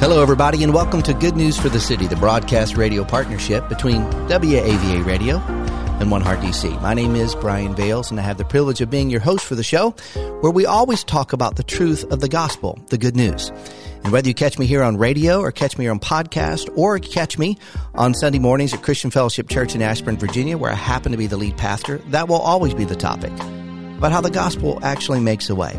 Hello, everybody, and welcome to Good News for the City, the broadcast radio partnership between WAVA Radio and One Heart DC. My name is Brian Bales, and I have the privilege of being your host for the show, where we always talk about the truth of the gospel, the good news. And whether you catch me here on radio or catch me on podcast or catch me on Sunday mornings at Christian Fellowship Church in Ashburn, Virginia, where I happen to be the lead pastor, that will always be the topic about how the gospel actually makes a way.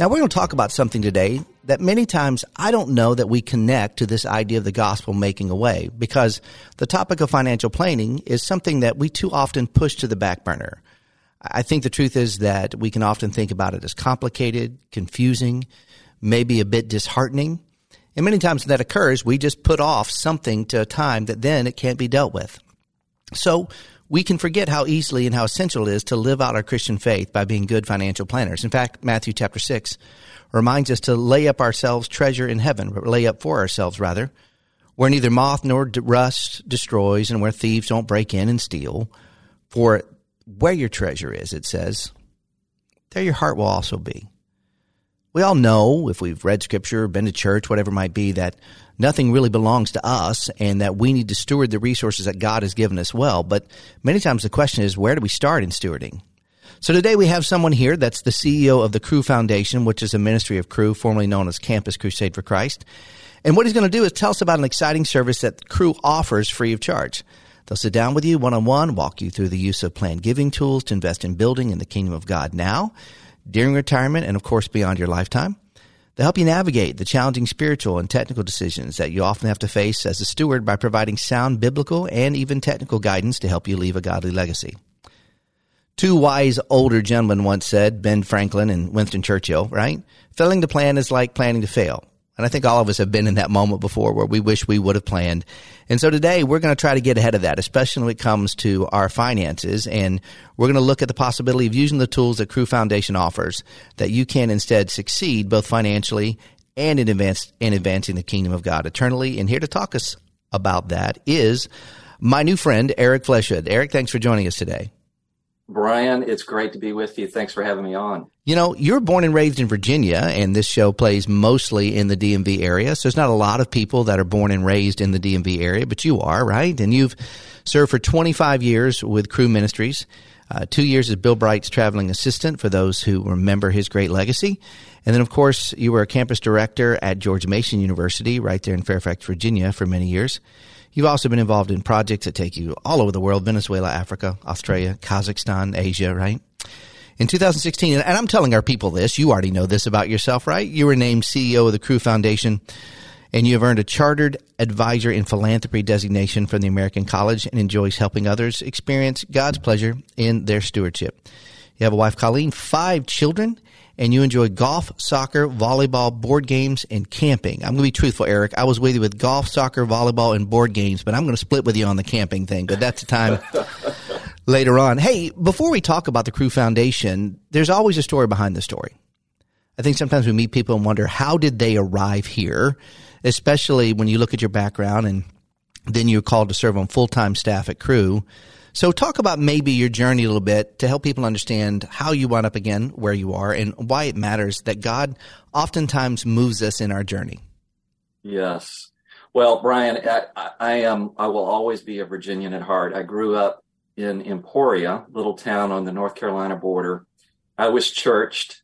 Now, we're going to talk about something today that many times I don't know that we connect to this idea of the gospel making a way because the topic of financial planning is something that we too often push to the back burner. I think the truth is that we can often think about it as complicated, confusing, maybe a bit disheartening. And many times when that occurs, we just put off something to a time that then it can't be dealt with. So we can forget how easily and how essential it is to live out our Christian faith by being good financial planners. In fact, Matthew chapter 6 reminds us to lay up ourselves treasure in heaven, lay up for ourselves rather, where neither moth nor rust destroys and where thieves don't break in and steal. For where your treasure is, it says, there your heart will also be. We all know, if we've read scripture, been to church, whatever it might be, that nothing really belongs to us and that we need to steward the resources that God has given us well. But many times the question is, where do we start in stewarding? So today we have someone here that's the CEO of the Cru Foundation, which is a ministry of Cru, formerly known as Campus Crusade for Christ. And what he's going to do is tell us about an exciting service that Cru offers free of charge. They'll sit down with you one on one, walk you through the use of planned giving tools to invest in building in the kingdom of God now, during retirement, and of course beyond your lifetime. They'll help you navigate the challenging spiritual and technical decisions that you often have to face as a steward by providing sound biblical and even technical guidance to help you leave a godly legacy. Two wise older gentlemen once said, Ben Franklin and Winston Churchill, right? Failing to plan is like planning to fail. And I think all of us have been in that moment before where we wish we would have planned. And so today we're going to try to get ahead of that, especially when it comes to our finances. And we're going to look at the possibility of using the tools that Cru Foundation offers that you can instead succeed both financially and in, advance, in advancing the kingdom of God eternally. And here to talk us about that is my new friend, Eric Fleshood. Eric, thanks for joining us today. Brian, it's great to be with you. Thanks for having me on. You know, you're born and raised in Virginia, and this show plays mostly in the DMV area. So there's not a lot of people that are born and raised in the DMV area, but you are, right? And you've served for 25 years with Cru Ministries, uh, two years as Bill Bright's traveling assistant for those who remember his great legacy. And then, of course, you were a campus director at George Mason University right there in Fairfax, Virginia for many years. You've also been involved in projects that take you all over the world Venezuela, Africa, Australia, Kazakhstan, Asia, right? In 2016, and I'm telling our people this, you already know this about yourself, right? You were named CEO of the Cru Foundation and you have earned a Chartered Advisor in Philanthropy designation from the American College and enjoys helping others experience God's pleasure in their stewardship. You have a wife, Colleen, five children, and you enjoy golf, soccer, volleyball, board games, and camping. I'm going to be truthful, Eric. I was with you with golf, soccer, volleyball, and board games, but I'm going to split with you on the camping thing, but that's the time later on. Hey, before we talk about the Cru Foundation, there's always a story behind the story. I think sometimes we meet people and wonder how did they arrive here, especially when you look at your background and then you're called to serve on full-time staff at Cru. So talk about maybe your journey a little bit to help people understand how you wound up again where you are and why it matters that God oftentimes moves us in our journey. Yes. Well, Brian, I, I am. I will always be a Virginian at heart. I grew up in Emporia, little town on the North Carolina border. I was churched,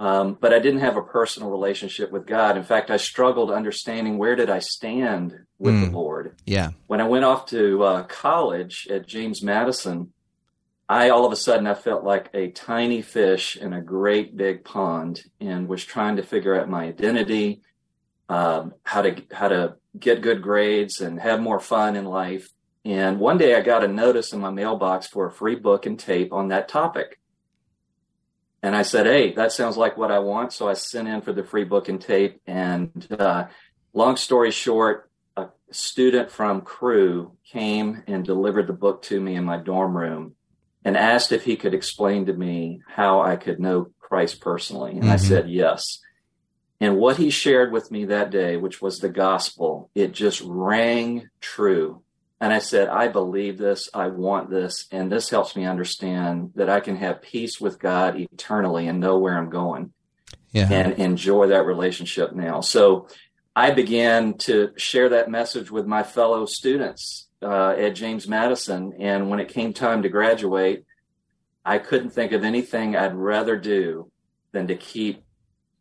um, but I didn't have a personal relationship with God. In fact, I struggled understanding where did I stand with mm, the Lord. Yeah. When I went off to uh, college at James Madison, I all of a sudden I felt like a tiny fish in a great big pond, and was trying to figure out my identity, um, how to how to get good grades and have more fun in life. And one day I got a notice in my mailbox for a free book and tape on that topic. And I said, Hey, that sounds like what I want. So I sent in for the free book and tape. And uh, long story short, a student from Cru came and delivered the book to me in my dorm room and asked if he could explain to me how I could know Christ personally. And mm-hmm. I said, Yes. And what he shared with me that day, which was the gospel, it just rang true. And I said, I believe this. I want this. And this helps me understand that I can have peace with God eternally and know where I'm going yeah. and enjoy that relationship now. So I began to share that message with my fellow students uh, at James Madison. And when it came time to graduate, I couldn't think of anything I'd rather do than to keep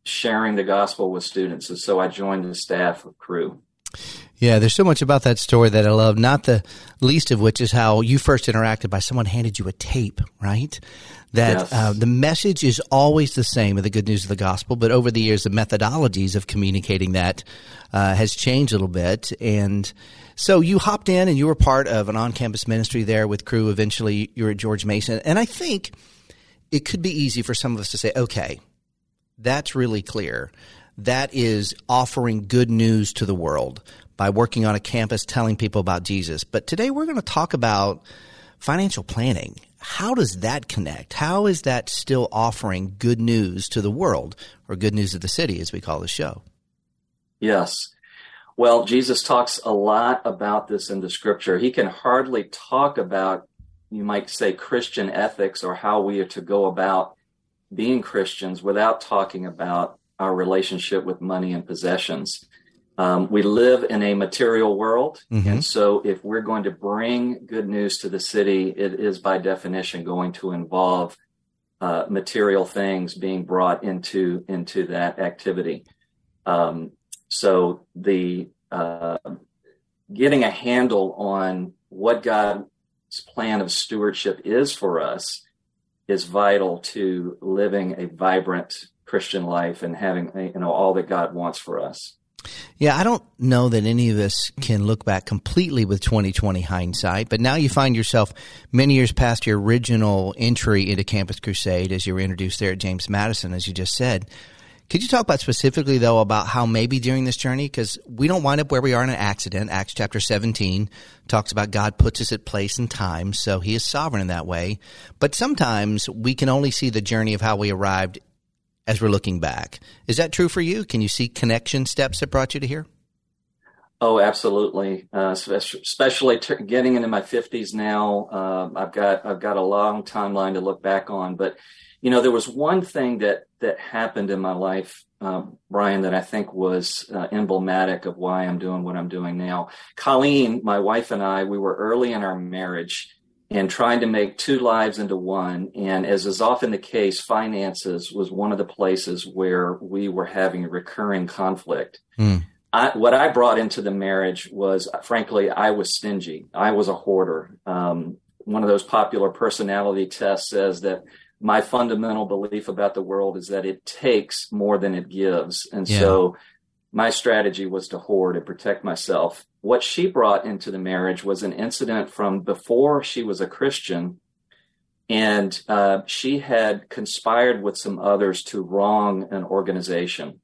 sharing the gospel with students. And so I joined the staff of Cru. Yeah, there's so much about that story that I love, not the least of which is how you first interacted by someone handed you a tape, right? That yes. uh, the message is always the same of the good news of the gospel, but over the years, the methodologies of communicating that uh, has changed a little bit. And so you hopped in and you were part of an on campus ministry there with cru. Eventually, you're at George Mason. And I think it could be easy for some of us to say, okay, that's really clear. That is offering good news to the world by working on a campus telling people about Jesus. But today we're going to talk about financial planning. How does that connect? How is that still offering good news to the world or good news of the city, as we call the show? Yes. Well, Jesus talks a lot about this in the scripture. He can hardly talk about, you might say, Christian ethics or how we are to go about being Christians without talking about our relationship with money and possessions. Um, we live in a material world. Mm-hmm. And so, if we're going to bring good news to the city, it is by definition going to involve uh, material things being brought into, into that activity. Um, so, the uh, getting a handle on what God's plan of stewardship is for us is vital to living a vibrant Christian life and having you know all that God wants for us. Yeah, I don't know that any of us can look back completely with 2020 hindsight, but now you find yourself many years past your original entry into Campus Crusade as you were introduced there at James Madison, as you just said. Could you talk about specifically, though, about how maybe during this journey, because we don't wind up where we are in an accident. Acts chapter 17 talks about God puts us at place and time, so he is sovereign in that way. But sometimes we can only see the journey of how we arrived as we're looking back. Is that true for you? Can you see connection steps that brought you to here? Oh, absolutely. Uh, especially t- getting into my fifties now, uh, I've got I've got a long timeline to look back on. But you know, there was one thing that that happened in my life, uh, Brian, that I think was uh, emblematic of why I'm doing what I'm doing now. Colleen, my wife, and I, we were early in our marriage and trying to make two lives into one. And as is often the case, finances was one of the places where we were having a recurring conflict. Mm. I, what I brought into the marriage was, frankly, I was stingy. I was a hoarder. Um, one of those popular personality tests says that my fundamental belief about the world is that it takes more than it gives. And yeah. so my strategy was to hoard and protect myself. What she brought into the marriage was an incident from before she was a Christian. And uh, she had conspired with some others to wrong an organization.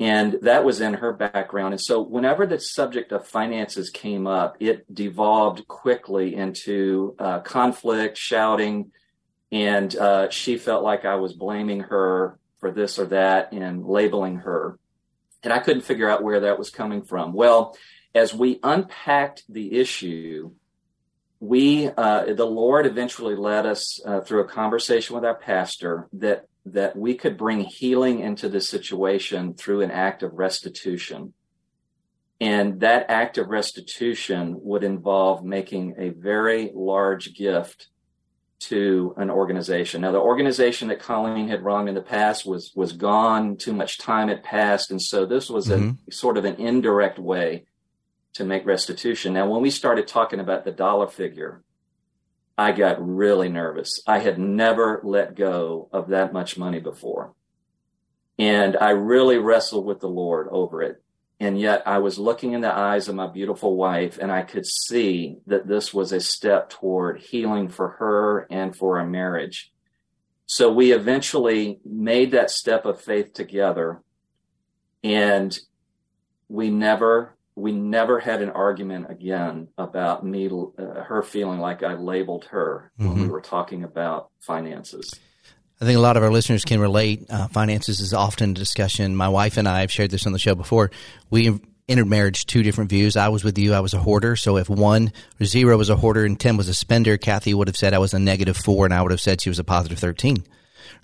And that was in her background. And so, whenever the subject of finances came up, it devolved quickly into uh, conflict, shouting, and uh, she felt like I was blaming her for this or that and labeling her. And I couldn't figure out where that was coming from. Well, as we unpacked the issue, we uh, the Lord eventually led us uh, through a conversation with our pastor that that we could bring healing into the situation through an act of restitution. And that act of restitution would involve making a very large gift to an organization. Now, the organization that Colleen had run in the past was was gone. Too much time had passed, and so this was mm-hmm. a sort of an indirect way to make restitution. Now, when we started talking about the dollar figure, I got really nervous. I had never let go of that much money before, and I really wrestled with the Lord over it. And yet I was looking in the eyes of my beautiful wife and I could see that this was a step toward healing for her and for our marriage. So we eventually made that step of faith together and we never we never had an argument again about me uh, her feeling like I labeled her mm-hmm. when we mm-hmm. were talking about finances. I think a lot of our listeners can relate. Uh, finances is often a discussion. My wife and I have shared this on the show before. We entered marriage two different views. I was with you. I was a hoarder. So if one zero was a hoarder and ten was a spender, Kathy would have said I was a negative four, and I would have said she was a positive thirteen.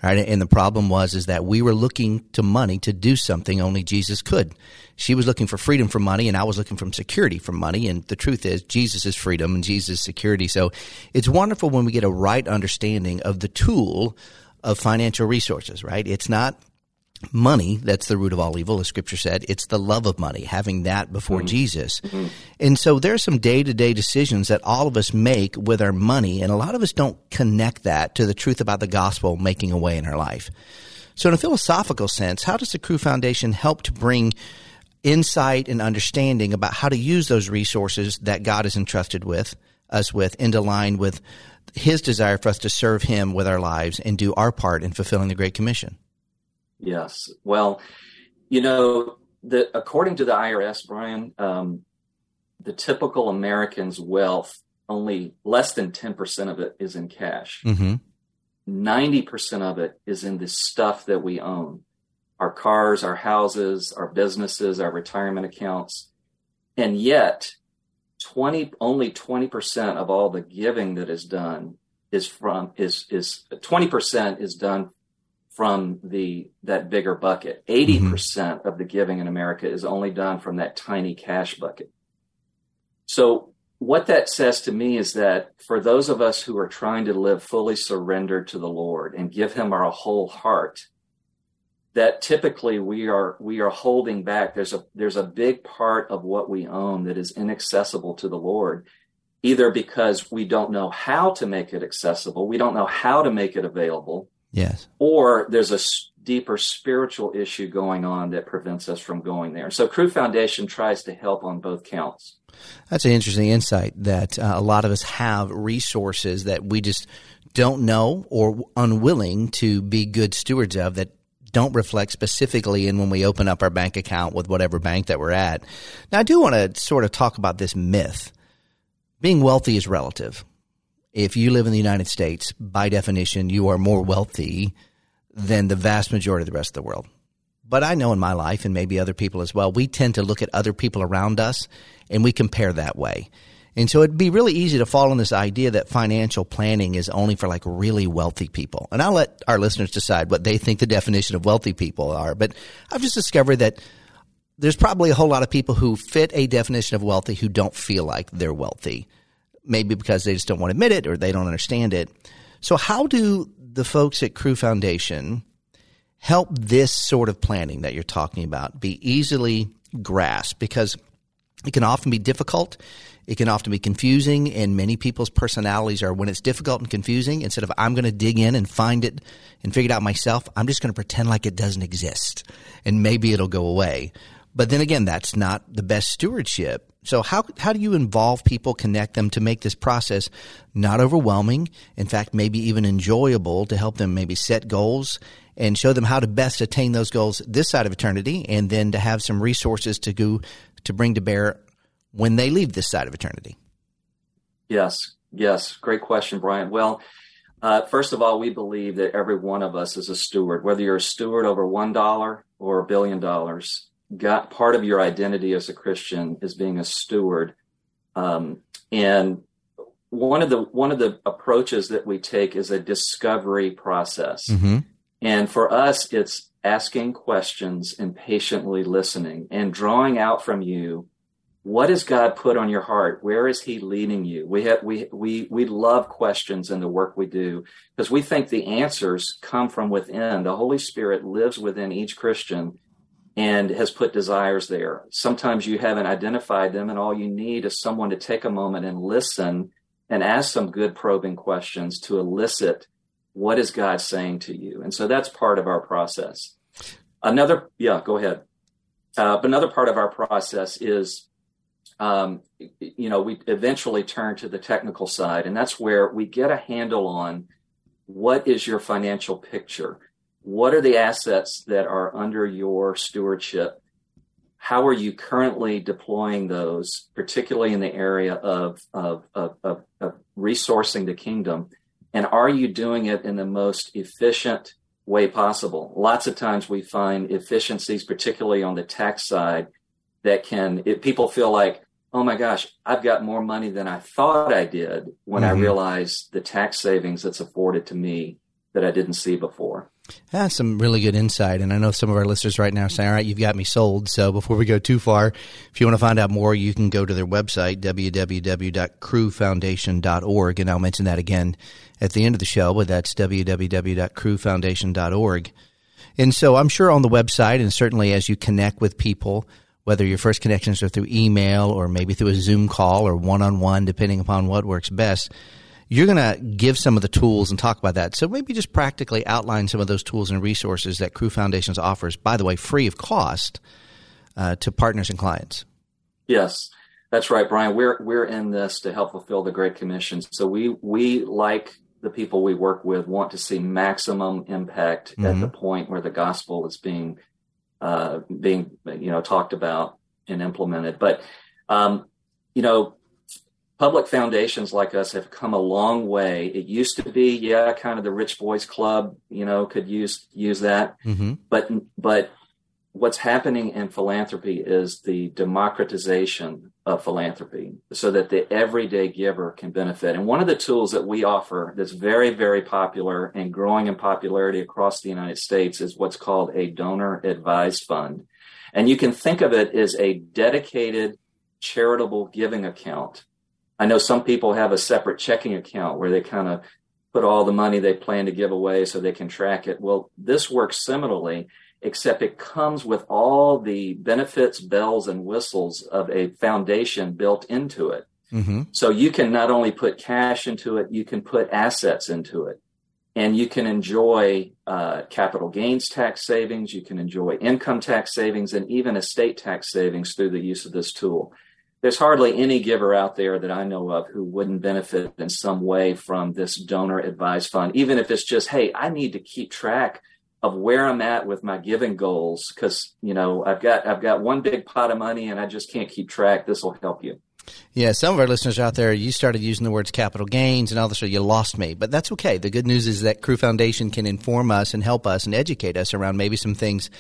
Right? And the problem was is that we were looking to money to do something only Jesus could. She was looking for freedom from money, and I was looking for security from money. And the truth is, Jesus is freedom and Jesus is security. So it's wonderful when we get a right understanding of the tool of financial resources, right? It's not money that's the root of all evil, as scripture said. It's the love of money, having that before mm-hmm. Jesus. Mm-hmm. And so there are some day to day decisions that all of us make with our money, and a lot of us don't connect that to the truth about the gospel making a way in our life. So, in a philosophical sense, how does the Cru Foundation help to bring insight and understanding about how to use those resources that God has entrusted with us with into line with his desire for us to serve him with our lives and do our part in fulfilling the Great Commission. Yes. Well, you know, the, according to the IRS, Brian, um, the typical American's wealth, only less than 10% of it is in cash. Mm-hmm. 90% of it is in the stuff that we own our cars, our houses, our businesses, our retirement accounts. And yet, 20 only 20% of all the giving that is done is from is is 20% is done from the that bigger bucket 80% mm-hmm. percent mm hmm of the giving in america is only done from that tiny cash bucket so what that says to me is that for those of us who are trying to live fully surrendered to the lord and give him our whole heart that typically we are we are holding back. There's a there's a big part of what we own that is inaccessible to the lord either because we don't know how to make it accessible we don't know how to make it available yes. or there's a deeper spiritual issue going on that prevents us from going there. So cru foundation tries to help on both counts. That's an interesting insight that uh, a lot of us have resources that we just don't know or unwilling to be good stewards of that don't reflect specifically in when we open up our bank account with whatever bank that we're at. Now, I do want to sort of talk about this myth. Being wealthy is relative. If you live in the United States, by definition, you are more wealthy than the vast majority of the rest of the world. But I know in my life, and maybe other people as well, we tend to look at other people around us and we compare that way. And so it'd be really easy to fall on this idea that financial planning is only for like really wealthy people. And I'll let our listeners decide what they think the definition of wealthy people are. But I've just discovered that there's probably a whole lot of people who fit a definition of wealthy who don't feel like they're wealthy. Maybe because they just don't want to admit it or they don't understand it. So how do the folks at Cru Foundation help this sort of planning that you're talking about be easily grasped? Because it can often be difficult it can often be confusing, and many people's personalities are when it's difficult and confusing, instead of I'm going to dig in and find it and figure it out myself, I'm just going to pretend like it doesn't exist and maybe it'll go away. But then again, that's not the best stewardship. So how how do you involve people, connect them to make this process not overwhelming, in fact, maybe even enjoyable to help them maybe set goals and show them how to best attain those goals this side of eternity and then to have some resources to go to bring to bear when they leave this side of eternity? Yes, yes. Great question, Brian. Well, uh, first of all, we believe that every one of us is a steward, whether you're a steward over one dollar or a billion dollars. Got part of your identity as a Christian is being a steward, um, and one of the one of the approaches that we take is a discovery process. Mm-hmm. And for us, it's asking questions and patiently listening and drawing out from you what has God put on your heart? Where is He leading you? We have we we we love questions in the work we do because we think the answers come from within. The Holy Spirit lives within each Christian and has put desires there. Sometimes you haven't identified them, and all you need is someone to take a moment and listen and ask some good probing questions to elicit what is God saying to you. And so that's part of our process. Another, yeah, go ahead. Uh, but another part of our process is um, you know, we eventually turn to the technical side, and that's where we get a handle on what is your financial picture? What are the assets that are under your stewardship? How are you currently deploying those, particularly in the area of, of, of, of, of resourcing the kingdom? And are you doing it in the most efficient way possible? Lots of times we find efficiencies, particularly on the tax side, that can, people feel like, oh my gosh, I've got more money than I thought I did when mm-hmm. I realized the tax savings that's afforded to me that I didn't see before. That's some really good insight. And I know some of our listeners right now are saying, all right, you've got me sold. So before we go too far, if you want to find out more, you can go to their website, www.crufoundation.org. And I'll mention that again at the end of the show, but that's www.crufoundation.org. And so I'm sure on the website, and certainly as you connect with people, whether your first connections are through email or maybe through a Zoom call or one on one, depending upon what works best, you're going to give some of the tools and talk about that. So maybe just practically outline some of those tools and resources that Cru Foundations offers, by the way, free of cost uh, to partners and clients. Yes, that's right, Brian. We're we're in this to help fulfill the Great Commission. So we we like the people we work with want to see maximum impact mm-hmm. at the point where the gospel is being uh, being you know talked about and implemented. But um, you know, public foundations like us have come a long way. It used to be, yeah, kind of the rich boys club, you know, could use use that. Mm-hmm. But but what's happening in philanthropy is the democratization of philanthropy so that the everyday giver can benefit. And one of the tools that we offer that's very, very popular and growing in popularity across the United States is what's called a donor advised fund. And you can think of it as a dedicated charitable giving account. I know some people have a separate checking account where they kind of put all the money they plan to give away so they can track it. Well, this works similarly except it comes with all the benefits, bells, and whistles of a foundation built into it. Mm-hmm. So you can not only put cash into it, you can put assets into it. And you can enjoy uh, capital gains tax savings, you can enjoy income tax savings, and even estate tax savings through the use of this tool. There's hardly any giver out there that I know of who wouldn't benefit in some way from this donor advised fund, even if it's just, hey, I need to keep track of where I'm at with my giving goals because you know I've got I've got one big pot of money and I just can't keep track. This will help you. Yeah, some of our listeners out there, you started using the words capital gains and all this, so you lost me. But that's okay. The good news is that Cru Foundation can inform us and help us and educate us around maybe some things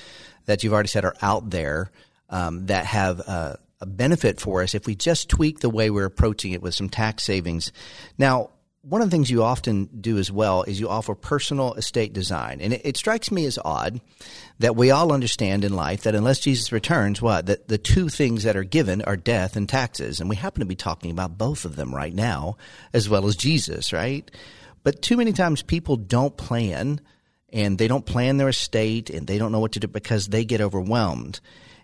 that you've already said are out there um, that have uh, a benefit for us if we just tweak the way we're approaching it with some tax savings. Now, one of the things you often do as well is you offer personal estate design. And it, it, strikes me as odd that we all understand in life that unless Jesus returns, what? That the two things that are given are death and taxes. And we happen to be talking about both of them right now, as well as Jesus, right? But too many times people don't plan and they don't plan their estate and they don't know what to do because they get overwhelmed.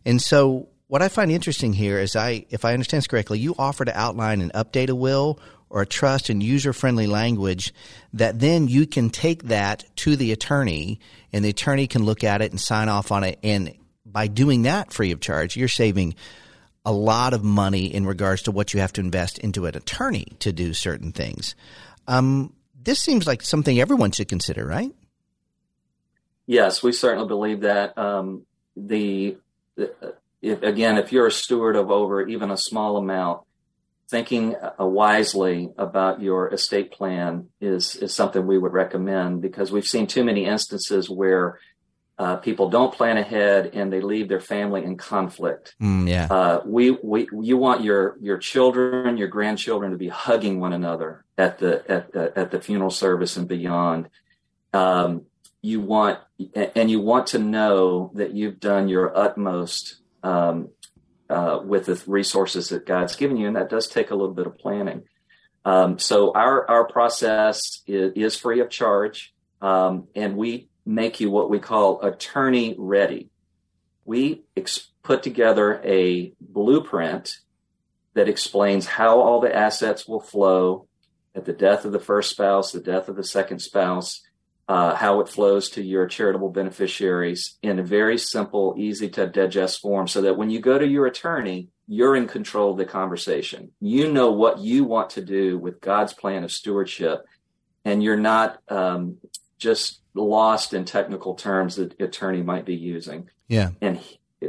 And so what I find interesting here is I, if I understand this correctly, you offer to outline and update a will or a trust in user friendly language that then you can take that to the attorney and the attorney can look at it and sign off on it. And by doing that free of charge, you're saving a lot of money in regards to what you have to invest into an attorney to do certain things. Um, this seems like something everyone should consider, right? Yes, we certainly believe that. Um, the, the if, again, if you're a steward of over even a small amount, thinking uh, wisely about your estate plan is is something we would recommend because we've seen too many instances where uh, people don't plan ahead and they leave their family in conflict. Mm, yeah. Uh, we we you want your your children, your grandchildren to be hugging one another at the at the, at the funeral service and beyond. Um, you want and you want to know that you've done your utmost um, uh, with the resources that God's given you, and that does take a little bit of planning. Um, so our our process is, is free of charge, um, and we make you what we call attorney ready. We ex- put together a blueprint that explains how all the assets will flow at the death of the first spouse, the death of the second spouse, uh, how it flows to your charitable beneficiaries in a very simple, easy to digest form so that when you go to your attorney, you're in control of the conversation. You know what you want to do with God's plan of stewardship. and you're not um, just lost in technical terms that the attorney might be using. Yeah. And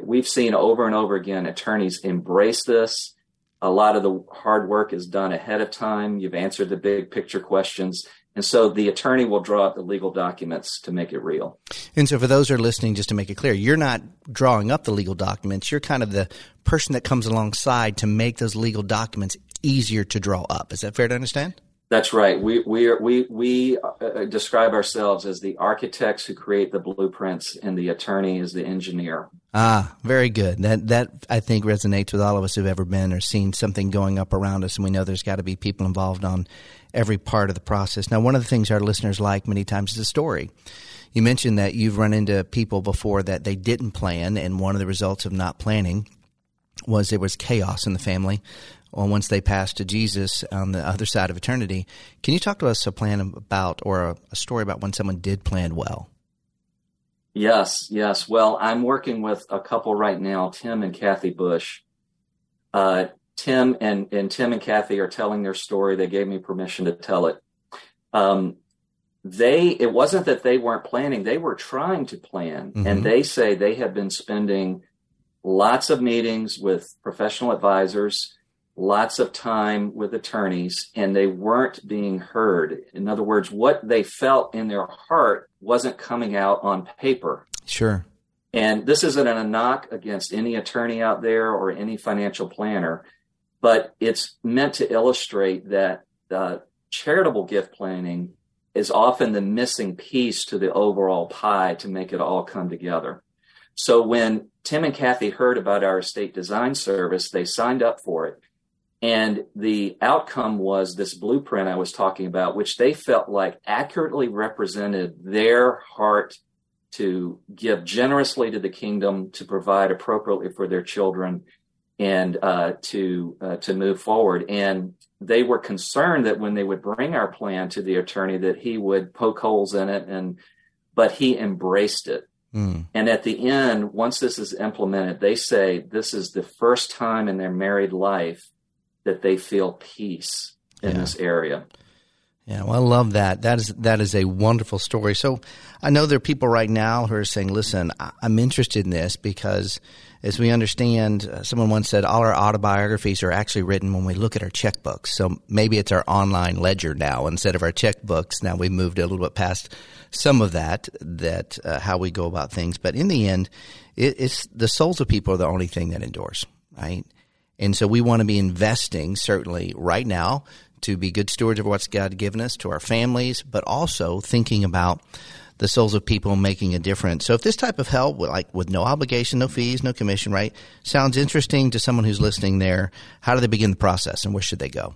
we've seen over and over again attorneys embrace this. A lot of the hard work is done ahead of time. You've answered the big picture questions. And so the attorney will draw up the legal documents to make it real. And so for those who are listening, just to make it clear, you're not drawing up the legal documents. You're kind of the person that comes alongside to make those legal documents easier to draw up. Is that fair to understand? That's right. We we are, we we uh, describe ourselves as the architects who create the blueprints, and the attorney is the engineer. Ah, very good. That that I think resonates with all of us who've ever been or seen something going up around us, and we know there's got to be people involved on every part of the process. Now, one of the things our listeners like many times is a story. You mentioned that you've run into people before that they didn't plan, and one of the results of not planning was there was chaos in the family well, once they pass to Jesus on the other side of eternity. Can you talk to us a plan about or a, a story about when someone did plan well? Yes, yes. Well, I'm working with a couple right now, Tim and Kathy Bush. Uh, Tim and, and Tim and Kathy are telling their story. They gave me permission to tell it. Um, they it wasn't that they weren't planning; they were trying to plan, mm-hmm. and they say they have been spending lots of meetings with professional advisors lots of time with attorneys and they weren't being heard. In other words, what they felt in their heart wasn't coming out on paper. Sure. And this isn't a knock against any attorney out there or any financial planner, but it's meant to illustrate that uh, charitable gift planning is often the missing piece to the overall pie to make it all come together. So when Tim and Kathy heard about our estate design service, they signed up for it and the outcome was this blueprint I was talking about, which they felt like accurately represented their heart to give generously to the kingdom, to provide appropriately for their children, and uh, to uh, to move forward. And they were concerned that when they would bring our plan to the attorney, that he would poke holes in it, and but he embraced it. Mm. And at the end, once this is implemented, they say this is the first time in their married life that they feel peace in yeah. this area. Yeah, well, I love that. That is that is a wonderful story. So, I know there are people right now who are saying, "Listen, I'm interested in this because, as we understand, uh, someone once said all our autobiographies are actually written when we look at our checkbooks. So maybe it's our online ledger now instead of our checkbooks. Now we've moved a little bit past some of that, that uh, how we go about things. But in the end, it, it's the souls of people are the only thing that endures, right? And so we want to be investing certainly right now to be good stewards of what's God given us to our families, but also thinking about the souls of people making a difference. So if this type of help, like with no obligation, no fees, no commission, right, sounds interesting to someone who's listening there, how do they begin the process and where should they go?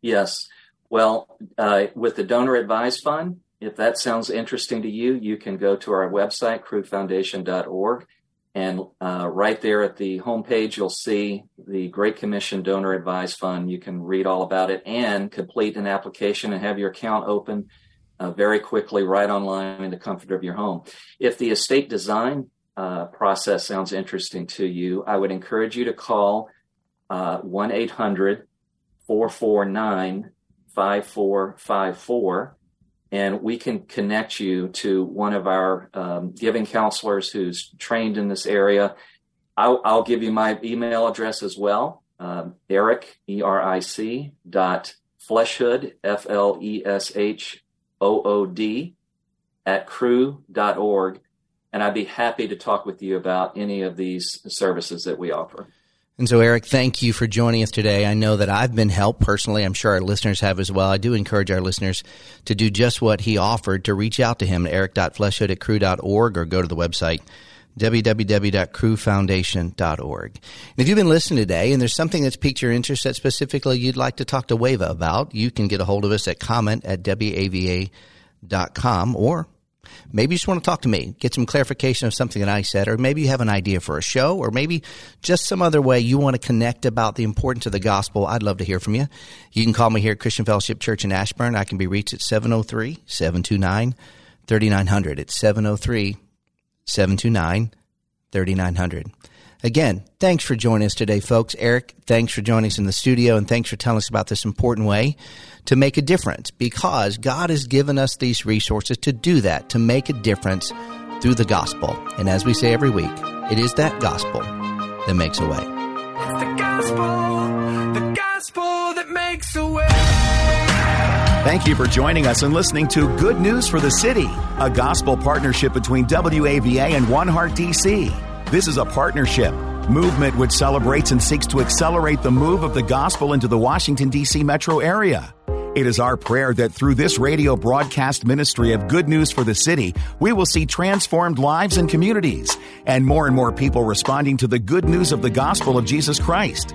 Yes. Well, uh, with the Donor Advised Fund, if that sounds interesting to you, you can go to our website, crufoundation.org, and uh, right there at the homepage, you'll see the Great Commission Donor Advised Fund. You can read all about it and complete an application and have your account open uh, very quickly right online in the comfort of your home. If the estate design uh, process sounds interesting to you, I would encourage you to call uh, 1 800 449 5454 and we can connect you to one of our um, giving counselors who's trained in this area. I'll, I'll give you my email address as well, um, Eric, E R I C, dot Fleshood, F L E S H O O D, at cru.org. And I'd be happy to talk with you about any of these services that we offer. And so, Eric, thank you for joining us today. I know that I've been helped personally. I'm sure our listeners have as well. I do encourage our listeners to do just what he offered to reach out to him at eric.fleshood at cru.org or go to the website www.crufoundation.org. And if you've been listening today and there's something that's piqued your interest that specifically you'd like to talk to WAVA about, you can get a hold of us at comment at wava.com or Maybe you just want to talk to me, get some clarification of something that I said, or maybe you have an idea for a show, or maybe just some other way you want to connect about the importance of the gospel. I'd love to hear from you. You can call me here at Christian Fellowship Church in Ashburn. I can be reached at 703 729 3900. It's 703 729 3900. Again, thanks for joining us today, folks. Eric, thanks for joining us in the studio and thanks for telling us about this important way to make a difference because God has given us these resources to do that, to make a difference through the gospel. And as we say every week, it is that gospel that makes a way. It's the gospel, the gospel that makes a way. Thank you for joining us and listening to Good News for the City, a gospel partnership between WAVA and One Heart DC. This is a partnership movement which celebrates and seeks to accelerate the move of the gospel into the Washington, D.C. metro area. It is our prayer that through this radio broadcast ministry of good news for the city, we will see transformed lives and communities, and more and more people responding to the good news of the gospel of Jesus Christ.